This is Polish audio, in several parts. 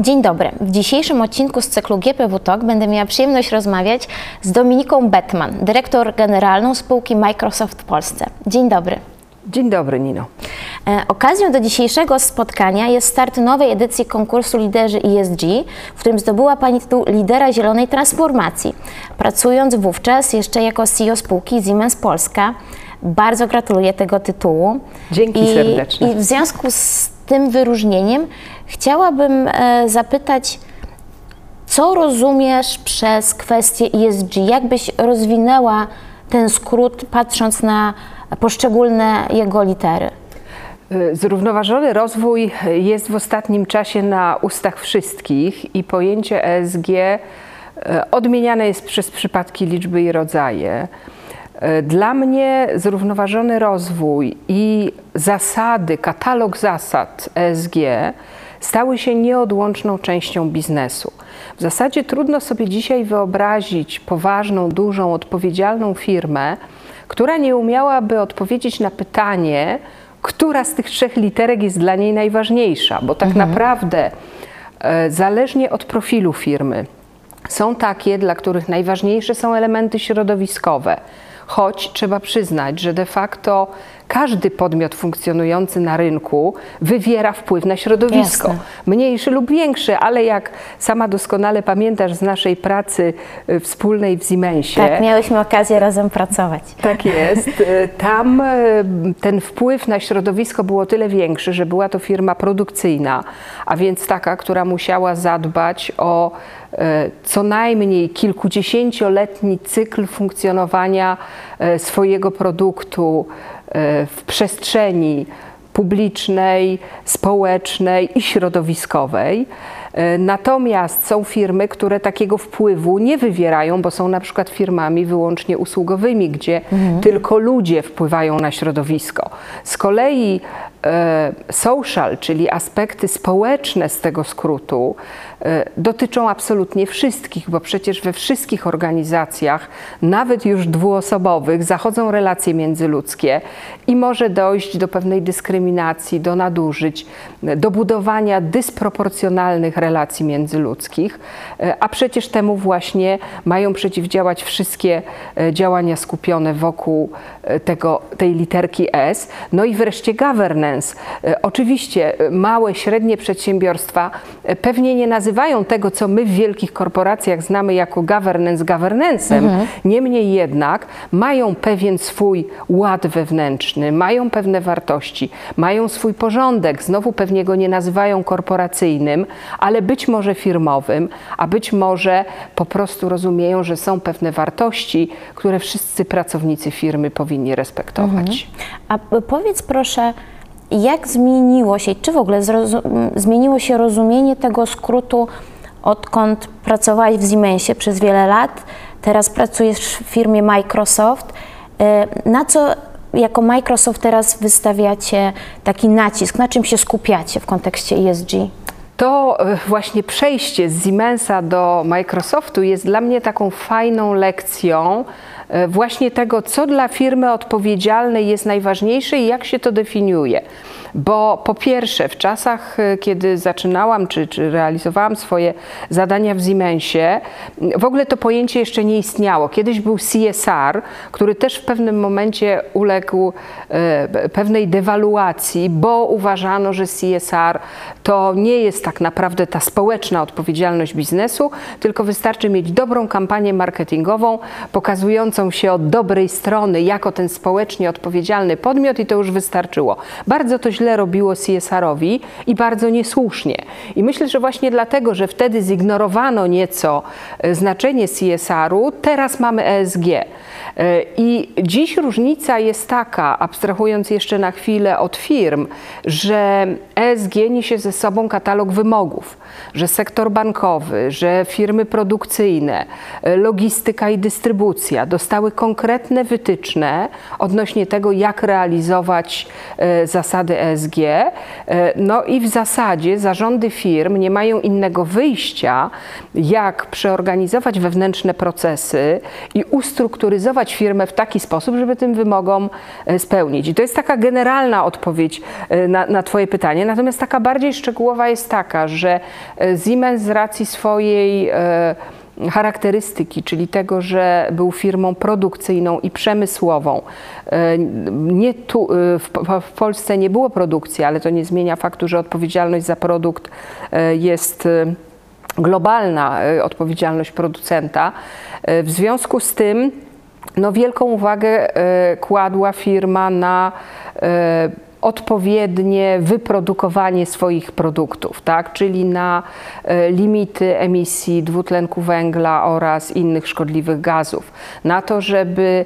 Dzień dobry. W dzisiejszym odcinku z cyklu GPW Talk będę miała przyjemność rozmawiać z Dominiką Bettman, dyrektor generalną spółki Microsoft w Polsce. Dzień dobry. Dzień dobry, Nino. E, okazją do dzisiejszego spotkania jest start nowej edycji konkursu Liderzy ESG, w którym zdobyła Pani tytuł lidera zielonej transformacji, pracując wówczas jeszcze jako CEO spółki Siemens Polska. Bardzo gratuluję tego tytułu. Dzięki I, serdecznie. I w związku z tym wyróżnieniem chciałabym e, zapytać, co rozumiesz przez kwestię ESG? Jak byś rozwinęła ten skrót, patrząc na poszczególne jego litery? Zrównoważony rozwój jest w ostatnim czasie na ustach wszystkich i pojęcie ESG e, odmieniane jest przez przypadki, liczby i rodzaje. E, Dla mnie zrównoważony rozwój i zasady, katalog zasad ESG stały się nieodłączną częścią biznesu. W zasadzie trudno sobie dzisiaj wyobrazić poważną, dużą, odpowiedzialną firmę, która nie umiałaby odpowiedzieć na pytanie, która z tych trzech literek jest dla niej najważniejsza, bo tak naprawdę e, zależnie od profilu firmy są takie, dla których najważniejsze są elementy środowiskowe, choć trzeba przyznać, że de facto każdy podmiot funkcjonujący na rynku wywiera wpływ na środowisko. Jasne. Mniejszy lub większy, ale jak sama doskonale pamiętasz z naszej pracy y, wspólnej w Siemensie, Tak, miałyśmy okazję razem pracować. tak jest. E, Tam e, ten wpływ na środowisko był o tyle większy, że była to firma produkcyjna, a więc taka, która musiała zadbać o co najmniej kilkudziesięcioletni cykl funkcjonowania swojego produktu w przestrzeni publicznej, społecznej i środowiskowej. E, Natomiast są firmy, które takiego wpływu nie wywierają, bo są na przykład firmami wyłącznie usługowymi, gdzie tylko ludzie wpływają na środowisko. Z kolei e, social, czyli aspekty społeczne z tego skrótu, e, dotyczą absolutnie wszystkich, bo przecież we wszystkich organizacjach, nawet już dwuosobowych, zachodzą relacje międzyludzkie i może dojść do pewnej dyskryminacji, do nadużyć, do budowania dysproporcjonalnych relacji międzyludzkich, e, a przecież temu właśnie mają przeciwdziałać wszystkie e, działania skupione wokół e, tego, tej literki S. No i wreszcie governance. E, Oczywiście e, małe, średnie przedsiębiorstwa e, pewnie nie nazywają tego, co my w wielkich korporacjach znamy jako governance governance'em. Niemniej jednak mają pewien swój ład wewnętrzny, mają pewne wartości, mają swój porządek. Znowu pewnie go nie nazywają korporacyjnym, ale być może firmowym, a być może po prostu rozumieją, że są pewne wartości, które wszyscy pracownicy firmy powinni respektować. A p- powiedz proszę, jak zmieniło się, czy w ogóle zmieniło się rozumienie tego skrótu, odkąd pracowałeś w Siemensie przez wiele lat, teraz pracujesz w firmie Microsoft. E, Na co jako Microsoft teraz wystawiacie taki nacisk, na czym się skupiacie w kontekście ESG? To e, właśnie przejście z Siemensa do Microsoftu jest dla mnie taką fajną lekcją właśnie tego, co dla firmy odpowiedzialnej jest najważniejsze i jak się to definiuje. Bo po pierwsze, w czasach, e, kiedy zaczynałam czy, czy realizowałam swoje zadania w Siemensie, w ogóle to pojęcie jeszcze nie istniało. Kiedyś był CSR, który też w pewnym momencie uległ e, pewnej dewaluacji, bo uważano, że CSR to nie jest tak naprawdę ta społeczna odpowiedzialność biznesu, tylko wystarczy mieć dobrą kampanię marketingową, pokazującą się od dobrej strony jako ten społecznie odpowiedzialny podmiot i to już wystarczyło. Bardzo to źle robiło CSR-owi i bardzo niesłusznie. I myślę, że właśnie dlatego, że wtedy zignorowano nieco e, znaczenie CSR-u, teraz mamy ESG. E, I dziś różnica jest taka, abstrahując jeszcze na chwilę od firm, że ESG niesie ze sobą katalog wymogów, że sektor bankowy, że firmy produkcyjne, e, logistyka i dystrybucja, dostały konkretne wytyczne odnośnie tego, jak realizować zasady ESG. E, no i w zasadzie zarządy firm nie mają innego wyjścia, jak przeorganizować wewnętrzne procesy i ustrukturyzować firmę w taki sposób, żeby tym wymogom e, spełnić. I to jest taka generalna odpowiedź e, na, na Twoje pytanie. Natomiast taka bardziej szczegółowa jest taka, że Siemens z racji swojej charakterystyki, czyli tego, że był firmą produkcyjną i przemysłową. E, Nie tu, e, w, w Polsce nie było produkcji, ale to nie zmienia faktu, że odpowiedzialność za produkt e, jest globalna, odpowiedzialność producenta. W związku z tym no, wielką uwagę kładła firma na odpowiednie wyprodukowanie swoich produktów, tak? czyli na e, limity emisji dwutlenku węgla oraz innych szkodliwych gazów, na to, żeby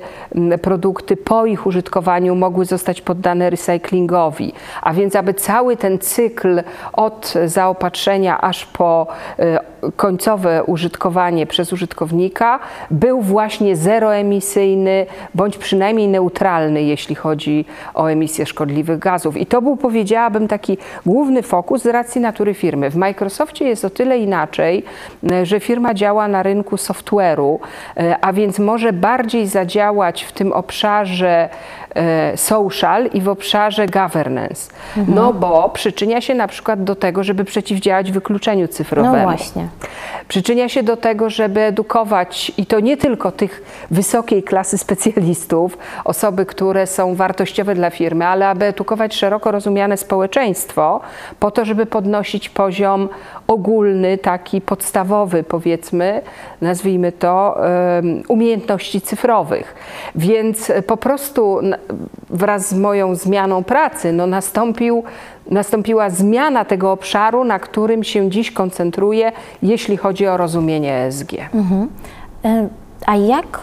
produkty po ich użytkowaniu mogły zostać poddane recyklingowi, a więc aby cały ten cykl od zaopatrzenia aż po e, końcowe użytkowanie przez użytkownika był właśnie zeroemisyjny bądź przynajmniej neutralny, jeśli chodzi o emisję szkodliwych gazów. I to był, powiedziałabym, taki główny fokus z racji natury firmy. W Microsoftie jest o tyle inaczej, e, że firma działa na rynku software'u, e, a więc może bardziej zadziałać w tym obszarze social i w obszarze governance. No bo przyczynia się na przykład do tego, żeby przeciwdziałać wykluczeniu cyfrowemu. No właśnie. Przyczynia się do tego, żeby edukować i to nie tylko tych wysokiej klasy specjalistów, osoby, które są wartościowe dla firmy, ale aby edukować szeroko rozumiane społeczeństwo, po to, żeby podnosić poziom ogólny, taki podstawowy, powiedzmy, nazwijmy to, umiejętności cyfrowych. Więc po prostu wraz z moją zmianą pracy no, nastąpił nastąpiła zmiana tego obszaru, na którym się dziś koncentruję, jeśli chodzi o rozumienie ESG. Y, A jak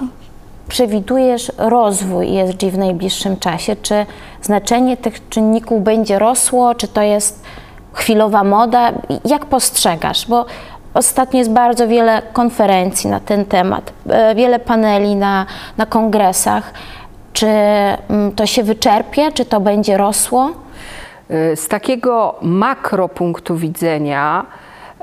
przewidujesz rozwój ESG w najbliższym czasie? Czy znaczenie tych czynników będzie rosło, czy to jest chwilowa moda? Jak postrzegasz? Bo ostatnio jest bardzo wiele konferencji na ten temat, e, wiele paneli na, na kongresach. Czy mm, to się wyczerpie, czy to będzie rosło? Z takiego makro punktu widzenia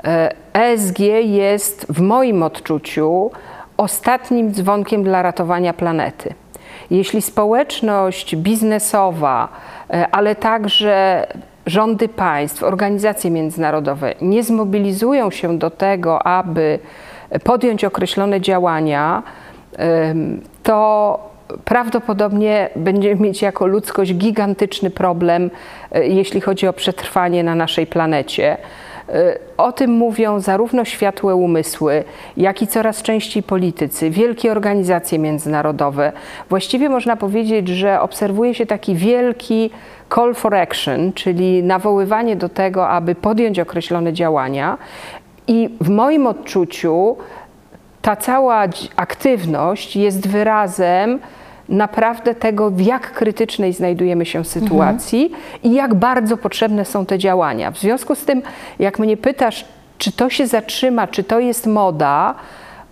e, ESG jest w moim odczuciu ostatnim dzwonkiem dla ratowania planety. Jeśli społeczność biznesowa, e, ale także rządy państw, organizacje międzynarodowe nie zmobilizują się do tego, aby podjąć określone działania, to prawdopodobnie będziemy mieć jako ludzkość gigantyczny problem, e, jeśli chodzi o przetrwanie na naszej planecie. E, O tym mówią zarówno światłe umysły, jak i coraz częściej politycy, wielkie organizacje międzynarodowe. Właściwie można powiedzieć, że obserwuje się taki wielki call for action, czyli nawoływanie do tego, aby podjąć określone działania. I w moim odczuciu ta cała aktywność jest wyrazem naprawdę tego, w jak krytycznej znajdujemy się sytuacji i jak bardzo potrzebne są te działania. W związku z tym, jak mnie pytasz, czy to się zatrzyma, czy to jest moda,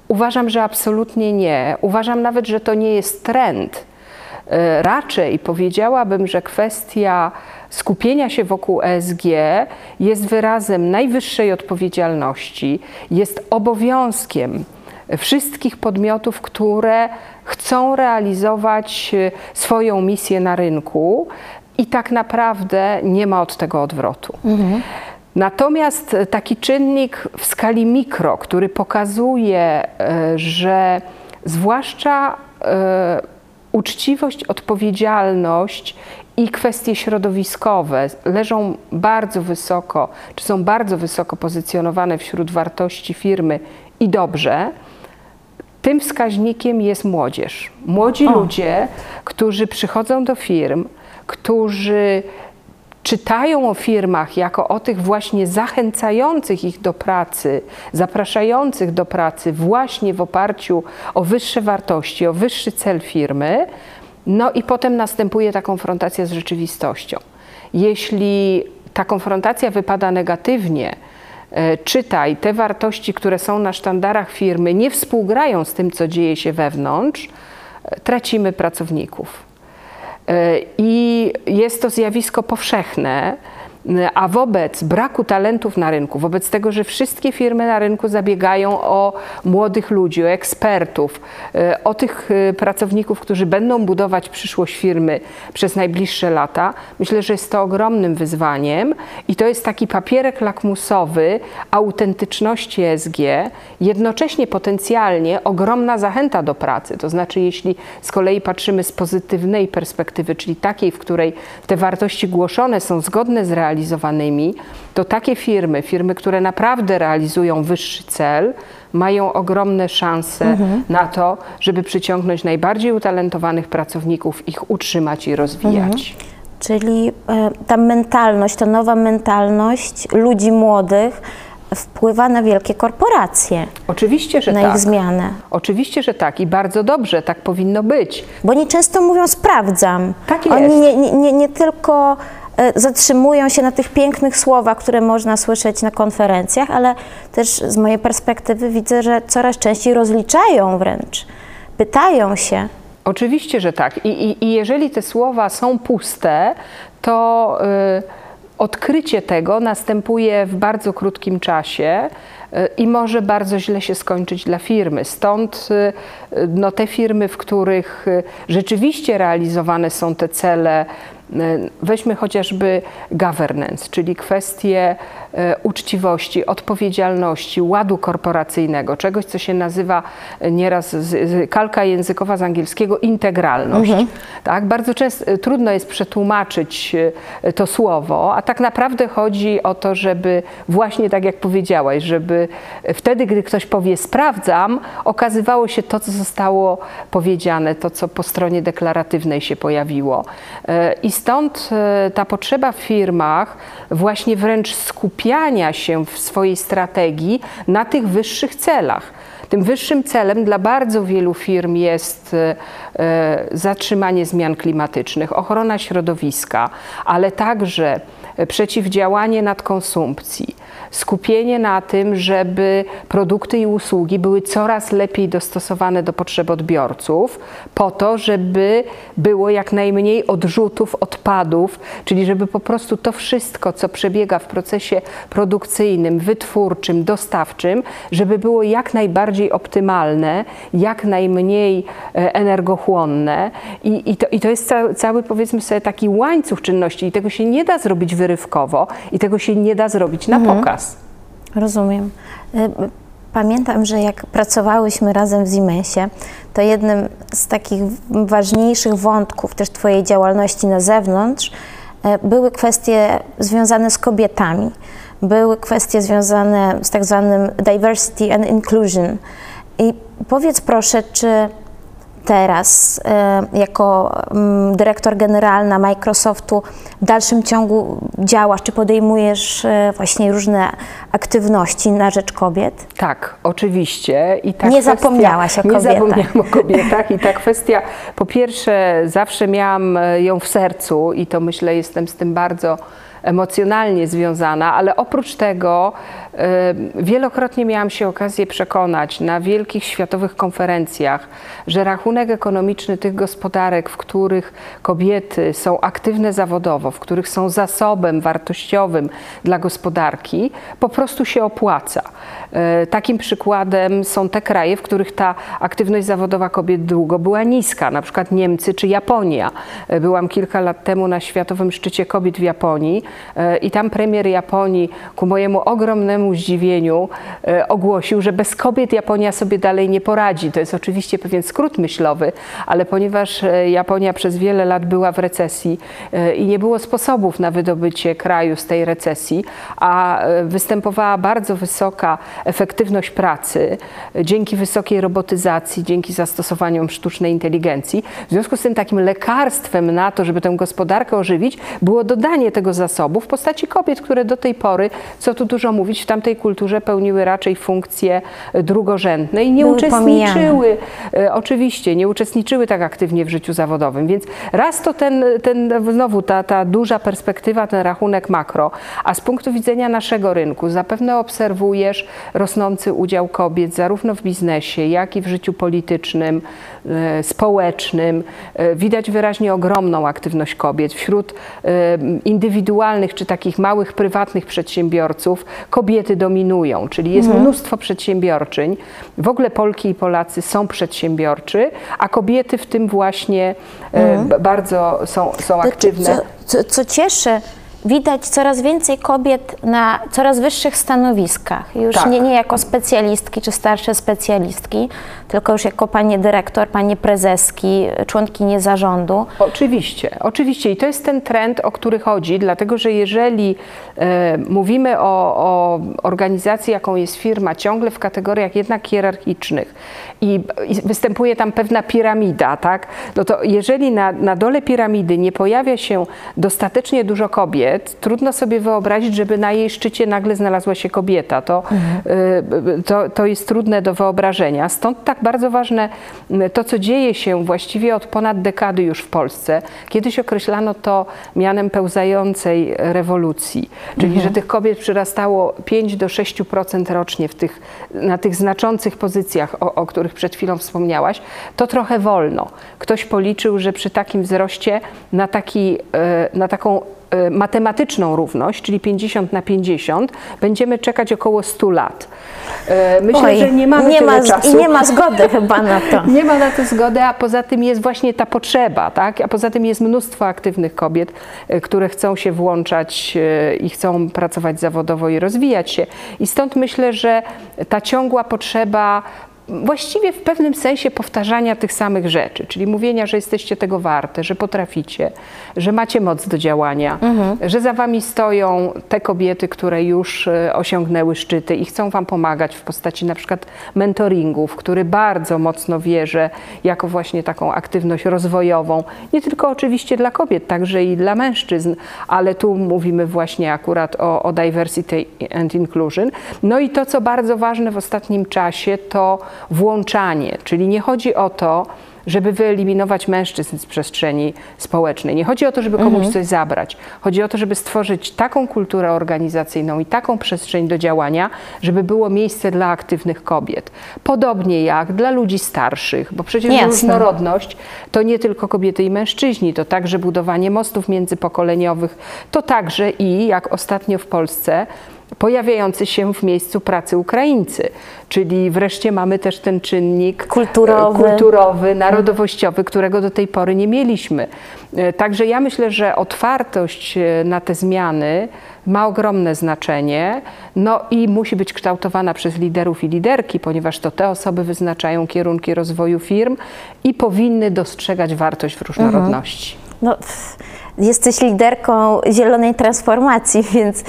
uważam, że absolutnie nie. Uważam nawet, że to nie jest trend. E, Raczej powiedziałabym, że kwestia skupienia się wokół ESG jest wyrazem najwyższej odpowiedzialności, jest obowiązkiem wszystkich podmiotów, które chcą realizować e, swoją misję na rynku i tak naprawdę nie ma od tego odwrotu. Natomiast taki czynnik w skali mikro, który pokazuje, e, że zwłaszcza e, uczciwość, odpowiedzialność i kwestie środowiskowe leżą bardzo wysoko, czy są bardzo wysoko pozycjonowane wśród wartości firmy i dobrze, tym wskaźnikiem jest młodzież. Młodzi ludzie, którzy przychodzą do firm, którzy czytają o firmach jako o tych właśnie zachęcających ich do pracy, zapraszających do pracy właśnie w oparciu o wyższe wartości, o wyższy cel firmy, no i potem następuje ta konfrontacja z rzeczywistością. Jeśli ta konfrontacja wypada negatywnie, czytaj, te wartości, które są na sztandarach firmy, nie współgrają z tym, co dzieje się wewnątrz, e, tracimy pracowników. E, I jest to zjawisko powszechne. A wobec braku talentów na rynku, wobec tego, że wszystkie firmy na rynku zabiegają o młodych ludzi, o ekspertów, e, o tych e, pracowników, którzy będą budować przyszłość firmy przez najbliższe lata, myślę, że jest to ogromnym wyzwaniem i to jest taki papierek lakmusowy autentyczności ESG, jednocześnie potencjalnie ogromna zachęta do pracy. To znaczy, jeśli z kolei patrzymy z pozytywnej perspektywy, czyli takiej, w której te wartości głoszone są zgodne z realizacją, realizowanymi, to takie firmy, firmy, które naprawdę realizują wyższy cel, mają ogromne szanse mhm. na to, żeby przyciągnąć najbardziej utalentowanych pracowników, ich utrzymać i rozwijać. Mhm. Czyli e, ta mentalność, ta nowa mentalność ludzi młodych, wpływa na wielkie korporacje. Oczywiście, że na tak. ich zmianę. Oczywiście, że tak i bardzo dobrze, tak powinno być. Bo oni często mówią sprawdzam. Tak jest. Oni nie, nie, nie tylko E, zatrzymują się na tych pięknych słowach, które można słyszeć na konferencjach, ale też z mojej perspektywy widzę, że coraz częściej rozliczają wręcz, pytają się. Oczywiście, że tak. I, i, i jeżeli te słowa są puste, to y, odkrycie tego następuje w bardzo krótkim czasie y, i może bardzo źle się skończyć dla firmy. Stąd y, no, te firmy, w których rzeczywiście realizowane są te cele E, weźmy chociażby governance, czyli kwestie uczciwości, odpowiedzialności, ładu korporacyjnego, czegoś, co się nazywa e, nieraz kalka językowa z angielskiego integralność. Mhm. Tak? Bardzo często trudno jest przetłumaczyć to słowo, a tak naprawdę chodzi o to, żeby właśnie tak jak powiedziałaś, żeby wtedy, gdy ktoś powie sprawdzam, okazywało się to, co zostało powiedziane, to, co po stronie deklaratywnej się pojawiło. I stąd e, ta potrzeba w firmach właśnie wręcz skupiania się w swojej strategii na tych wyższych celach. Tym wyższym celem dla bardzo wielu firm jest e, e, zatrzymanie zmian klimatycznych, ochrona środowiska, ale także przeciwdziałanie nadkonsumpcji, skupienie na tym, żeby produkty i usługi były coraz lepiej dostosowane do potrzeb odbiorców, po to, żeby było jak najmniej odrzutów, odpadów, czyli żeby po prostu to wszystko, co przebiega w procesie produkcyjnym, wytwórczym, dostawczym, żeby było jak najbardziej optymalne, jak najmniej e, energochłonne. I, i, to, i to jest cały, cały, powiedzmy sobie, taki łańcuch czynności i tego się nie da zrobić wyrywkowo i tego się nie da zrobić na mhm. pokaz. Rozumiem. Y, pamiętam, że jak pracowałyśmy razem w Siemensie, to jednym z takich ważniejszych wątków też Twojej działalności na zewnątrz y, były kwestie związane z kobietami. Były kwestie związane z tak zwanym diversity and inclusion. I powiedz proszę, czy teraz e, jako mm, dyrektor generalna Microsoftu w dalszym ciągu działasz, czy podejmujesz e, właśnie różne aktywności na rzecz kobiet? Tak, oczywiście. I ta nie kwestia, zapomniałaś o kobietach. Nie zapomniałam o kobietach i ta kwestia, po pierwsze zawsze miałam e, ją w sercu i to myślę jestem z tym bardzo emocjonalnie związana, ale oprócz tego wielokrotnie miałam się okazję przekonać na wielkich światowych konferencjach, że rachunek ekonomiczny tych gospodarek, w których kobiety są aktywne zawodowo, w których są zasobem wartościowym dla gospodarki, po prostu się opłaca. E, takim przykładem są te kraje, w których ta aktywność zawodowa kobiet długo była niska, na przykład Niemcy czy Japonia. E, byłam kilka lat temu na Światowym Szczycie Kobiet w Japonii e, i tam premier Japonii ku mojemu ogromnemu zdziwieniu ogłosił, że bez kobiet Japonia sobie dalej nie poradzi. To jest oczywiście pewien skrót myślowy, ale ponieważ Japonia przez wiele lat była w recesji i nie było sposobów na wydobycie kraju z tej recesji, a występowała bardzo wysoka efektywność pracy dzięki wysokiej robotyzacji, dzięki zastosowaniom sztucznej inteligencji. W związku z tym takim lekarstwem na to, żeby tę gospodarkę ożywić, było dodanie tego zasobu w postaci kobiet, które do tej pory, co tu dużo mówić, w tamtej kulturze pełniły raczej funkcje drugorzędne i nie Były uczestniczyły, e, oczywiście, nie uczestniczyły tak aktywnie w życiu zawodowym. Więc raz to ten, ten znowu ta, ta duża perspektywa, ten rachunek makro, a z punktu widzenia naszego rynku zapewne obserwujesz rosnący udział kobiet zarówno w biznesie, jak i w życiu politycznym, e, społecznym. E, Widać wyraźnie ogromną aktywność kobiet wśród indywidualnych czy takich małych, prywatnych przedsiębiorców. Kobiety dominują, czyli jest mnóstwo przedsiębiorczyń. W ogóle Polki i Polacy są przedsiębiorczy, a kobiety w tym właśnie e, b- bardzo są, są aktywne. Co, co, co cieszy, widać coraz więcej kobiet na coraz wyższych stanowiskach. Już Tak. nie, nie jako specjalistki czy starsze specjalistki, tylko już jako panie dyrektor, panie prezeski, członkinie zarządu. Oczywiście, oczywiście i to jest ten trend, o który chodzi, dlatego że jeżeli e, mówimy o, o organizacji, jaką jest firma, ciągle w kategoriach jednak hierarchicznych i, i występuje tam pewna piramida, tak, no to jeżeli na, na dole piramidy nie pojawia się dostatecznie dużo kobiet, trudno sobie wyobrazić, żeby na jej szczycie nagle znalazła się kobieta. To, e, to, to jest trudne do wyobrażenia. Stąd tak bardzo ważne m, to, co dzieje się właściwie od ponad dekady już w Polsce. Kiedyś określano to mianem pełzającej rewolucji, czyli że tych kobiet przyrastało 5 do 6% rocznie w tych, na tych znaczących pozycjach, o, o których przed chwilą wspomniałaś. To trochę wolno. Ktoś policzył, że przy takim wzroście na, taki, e, na taką matematyczną równość, czyli 50 na 50, będziemy czekać około 100 lat. E, Myślę, Oj, że nie mamy nie ma, czasu. I nie ma zgody chyba na to. Nie ma na to zgody, a poza tym jest właśnie ta potrzeba, tak? A poza tym jest mnóstwo aktywnych kobiet, e, które chcą się włączać i chcą pracować zawodowo i rozwijać się. I stąd myślę, że ta ciągła potrzeba właściwie w pewnym sensie powtarzania tych samych rzeczy, czyli mówienia, że jesteście tego warte, że potraficie, że macie moc do działania, że za wami stoją te kobiety, które już e, osiągnęły szczyty i chcą wam pomagać w postaci na przykład mentoringu, w który bardzo mocno wierzę jako właśnie taką aktywność rozwojową, nie tylko oczywiście dla kobiet, także i dla mężczyzn, ale tu mówimy właśnie akurat o, o diversity and inclusion. No i to, co bardzo ważne w ostatnim czasie, to włączanie, czyli nie chodzi o to, żeby wyeliminować mężczyzn z przestrzeni społecznej. Nie chodzi o to, żeby komuś coś zabrać. Chodzi o to, żeby stworzyć taką kulturę organizacyjną i taką przestrzeń do działania, żeby było miejsce dla aktywnych kobiet. Podobnie jak dla ludzi starszych, bo przecież Jasne. różnorodność to nie tylko kobiety i mężczyźni, to także budowanie mostów międzypokoleniowych, to także i, jak ostatnio w Polsce, pojawiający się w miejscu pracy Ukraińcy. Czyli wreszcie mamy też ten czynnik Kulturowy. e, kulturowy narodowościowy, którego do tej pory nie mieliśmy. E, Także ja myślę, że otwartość e, na te zmiany ma ogromne znaczenie, no i musi być kształtowana przez liderów i liderki, ponieważ to te osoby wyznaczają kierunki rozwoju firm i powinny dostrzegać wartość w różnorodności. No, pff, jesteś liderką zielonej transformacji, więc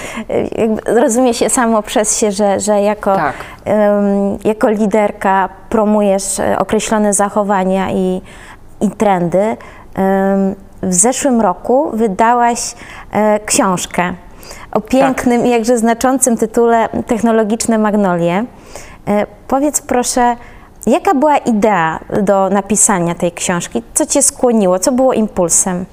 jakby rozumie się samo przez się, że, że jako, Tak. em, jako liderka promujesz e, określone zachowania i, i trendy. Em, w zeszłym roku wydałaś e, książkę o pięknym i jakże znaczącym tytule Technologiczne Magnolie. E, powiedz proszę, jaka była idea do napisania tej książki? Co Cię skłoniło? Co było impulsem?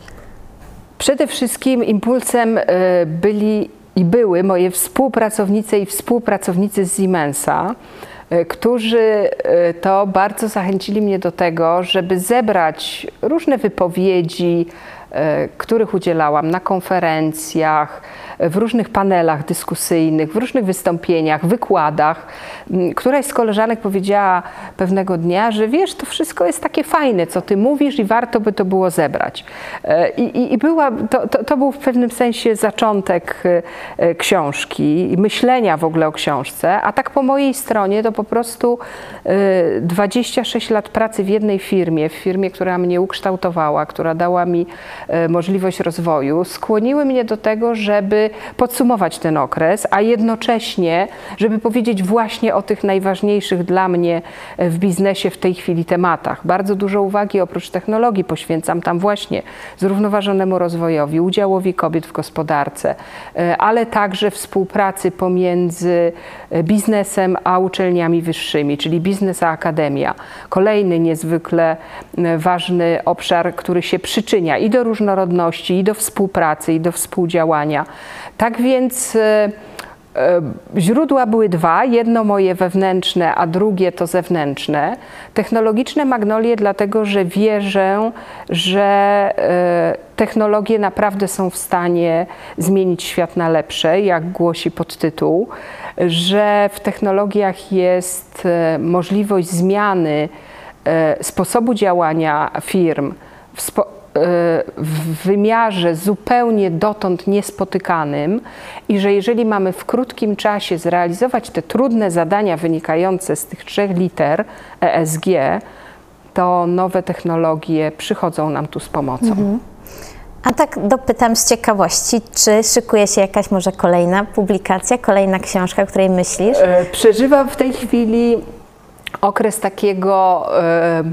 Przede wszystkim impulsem e, byli i były moje współpracownice i współpracownicy z Siemensa, e, którzy e, to bardzo zachęcili mnie do tego, żeby zebrać różne wypowiedzi, których udzielałam na konferencjach, w różnych panelach dyskusyjnych, w różnych wystąpieniach, wykładach. Któraś z koleżanek powiedziała pewnego dnia, że wiesz, to wszystko jest takie fajne, co ty mówisz i warto by to było zebrać. E, I, i, i była, to, to, to był w pewnym sensie zaczątek e, e, książki i myślenia w ogóle o książce, a tak po mojej stronie to po prostu e, 26 lat pracy w jednej firmie, w firmie, która mnie ukształtowała, która dała mi e, możliwość rozwoju, skłoniły mnie do tego, żeby podsumować ten okres, a jednocześnie, żeby powiedzieć właśnie o tych najważniejszych dla mnie w biznesie w tej chwili tematach. Bardzo dużo uwagi oprócz technologii poświęcam tam właśnie zrównoważonemu rozwojowi, udziałowi kobiet w gospodarce, e, ale także współpracy pomiędzy e, biznesem a uczelniami wyższymi, czyli biznes a akademia. Kolejny niezwykle e, ważny obszar, który się przyczynia i do różnorodności, i do współpracy, i do współdziałania. Tak więc Źródła były dwa, jedno moje wewnętrzne, a drugie to zewnętrzne. Technologiczne magnolie, dlatego że wierzę, że technologie naprawdę są w stanie zmienić świat na lepsze, jak głosi podtytuł, że w technologiach jest możliwość zmiany sposobu działania firm w wymiarze zupełnie dotąd niespotykanym i że jeżeli mamy w krótkim czasie zrealizować te trudne zadania wynikające z tych trzech liter ESG, to nowe technologie przychodzą nam tu z pomocą. Mhm. A tak dopytam z ciekawości, czy szykuje się jakaś może kolejna publikacja, kolejna książka, o której myślisz? E, przeżywam w tej chwili okres takiego. E,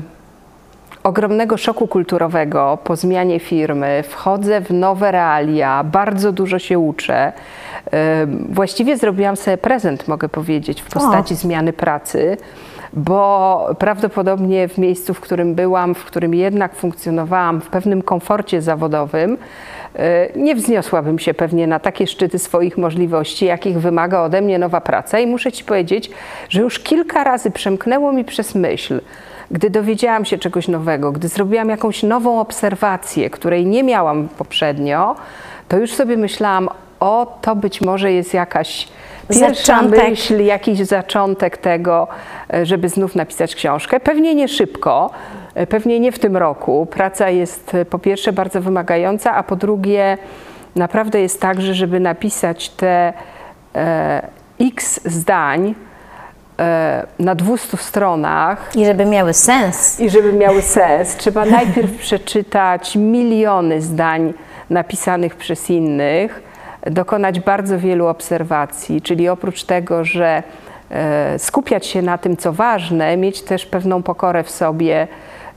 ogromnego szoku kulturowego po zmianie firmy, wchodzę w nowe realia, bardzo dużo się uczę. Właściwie zrobiłam sobie prezent, mogę powiedzieć, w postaci o. zmiany pracy, bo prawdopodobnie w miejscu, w którym byłam, w którym jednak funkcjonowałam w pewnym komforcie zawodowym, e, nie wzniosłabym się pewnie na takie szczyty swoich możliwości, jakich wymaga ode mnie nowa praca. I muszę Ci powiedzieć, że już kilka razy przemknęło mi przez myśl, gdy dowiedziałam się czegoś nowego, gdy zrobiłam jakąś nową obserwację, której nie miałam poprzednio, to już sobie myślałam, o to być może jest jakaś pierwsza zaczątek. myśl, jakiś zaczątek tego, e, żeby znów napisać książkę. Pewnie nie szybko, e, pewnie nie w tym roku. Praca jest e, po pierwsze bardzo wymagająca, a po drugie naprawdę jest tak, że żeby napisać te e, x zdań, na 200 stronach. I żeby miały sens. I żeby miały sens. Trzeba najpierw przeczytać miliony zdań napisanych przez innych, dokonać bardzo wielu obserwacji, czyli oprócz tego, że e, skupiać się na tym, co ważne, mieć też pewną pokorę w sobie,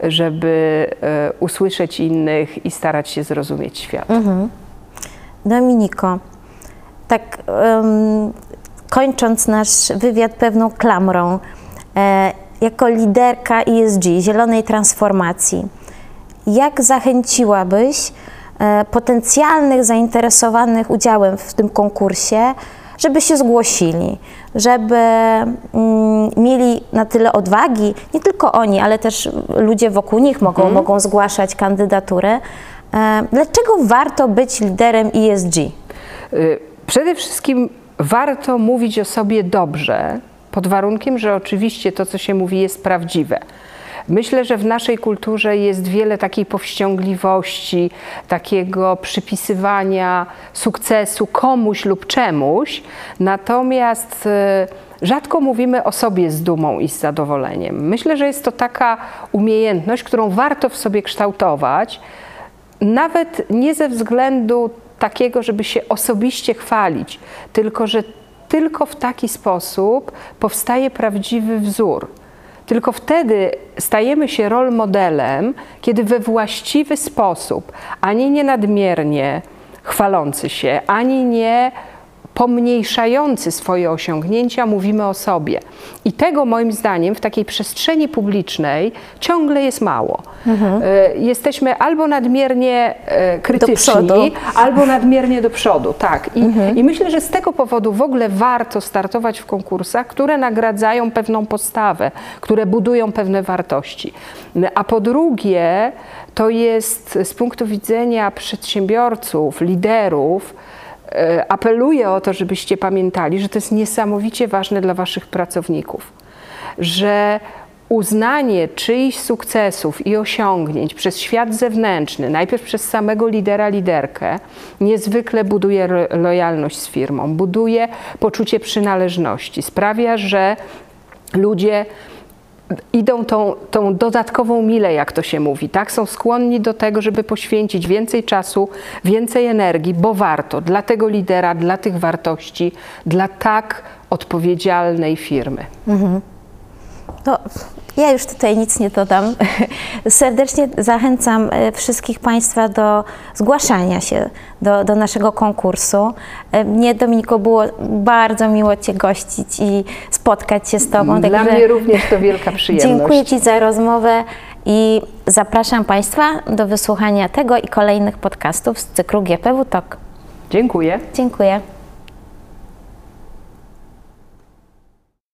żeby e, usłyszeć innych i starać się zrozumieć świat. Mhm. Dominiko, tak um, kończąc nasz wywiad pewną klamrą, e, jako liderka ESG, zielonej transformacji, jak zachęciłabyś e, potencjalnych zainteresowanych udziałem w tym konkursie, żeby się zgłosili, żeby mm, mieli na tyle odwagi, nie tylko oni, ale też ludzie wokół nich mogą, mhm. mogą zgłaszać kandydatury. E, dlaczego warto być liderem ESG? Y, przede wszystkim warto mówić o sobie dobrze, pod warunkiem, że oczywiście to, co się mówi, jest prawdziwe. Myślę, że w naszej kulturze jest wiele takiej powściągliwości, takiego przypisywania sukcesu komuś lub czemuś, natomiast e, rzadko mówimy o sobie z dumą i z zadowoleniem. Myślę, że jest to taka umiejętność, którą warto w sobie kształtować, nawet nie ze względu takiego, żeby się osobiście chwalić, tylko że tylko w taki sposób powstaje prawdziwy wzór. Tylko wtedy stajemy się rol modelem, kiedy we właściwy sposób, ani nie nadmiernie chwalący się, ani nie pomniejszający swoje osiągnięcia, mówimy o sobie. I tego moim zdaniem w takiej przestrzeni publicznej ciągle jest mało. Mhm. E, jesteśmy albo nadmiernie e, krytyczni, albo nadmiernie do przodu. Tak. I, mhm. I myślę, że z tego powodu w ogóle warto startować w konkursach, które nagradzają pewną postawę, które budują pewne wartości. A po drugie, to jest z punktu widzenia przedsiębiorców, liderów, apeluję o to, żebyście pamiętali, że to jest niesamowicie ważne dla Waszych pracowników, że uznanie czyichś sukcesów i osiągnięć przez świat zewnętrzny, najpierw przez samego lidera, liderkę, niezwykle buduje lojalność z firmą, buduje poczucie przynależności, sprawia, że ludzie idą tą, tą dodatkową milę, jak to się mówi, tak? Są skłonni do tego, żeby poświęcić więcej czasu, więcej energii, bo warto dla tego lidera, dla tych wartości, dla tak odpowiedzialnej firmy. To ja już tutaj nic nie dodam. Serdecznie zachęcam e, wszystkich Państwa do zgłaszania się do, do naszego konkursu. E, Mnie, Dominiku, było bardzo miło Cię gościć i spotkać się z Tobą. Dla także mnie również to wielka przyjemność. Dziękuję Ci za rozmowę i zapraszam Państwa do wysłuchania tego i kolejnych podcastów z cyklu GPW Talk. Dziękuję. Dziękuję.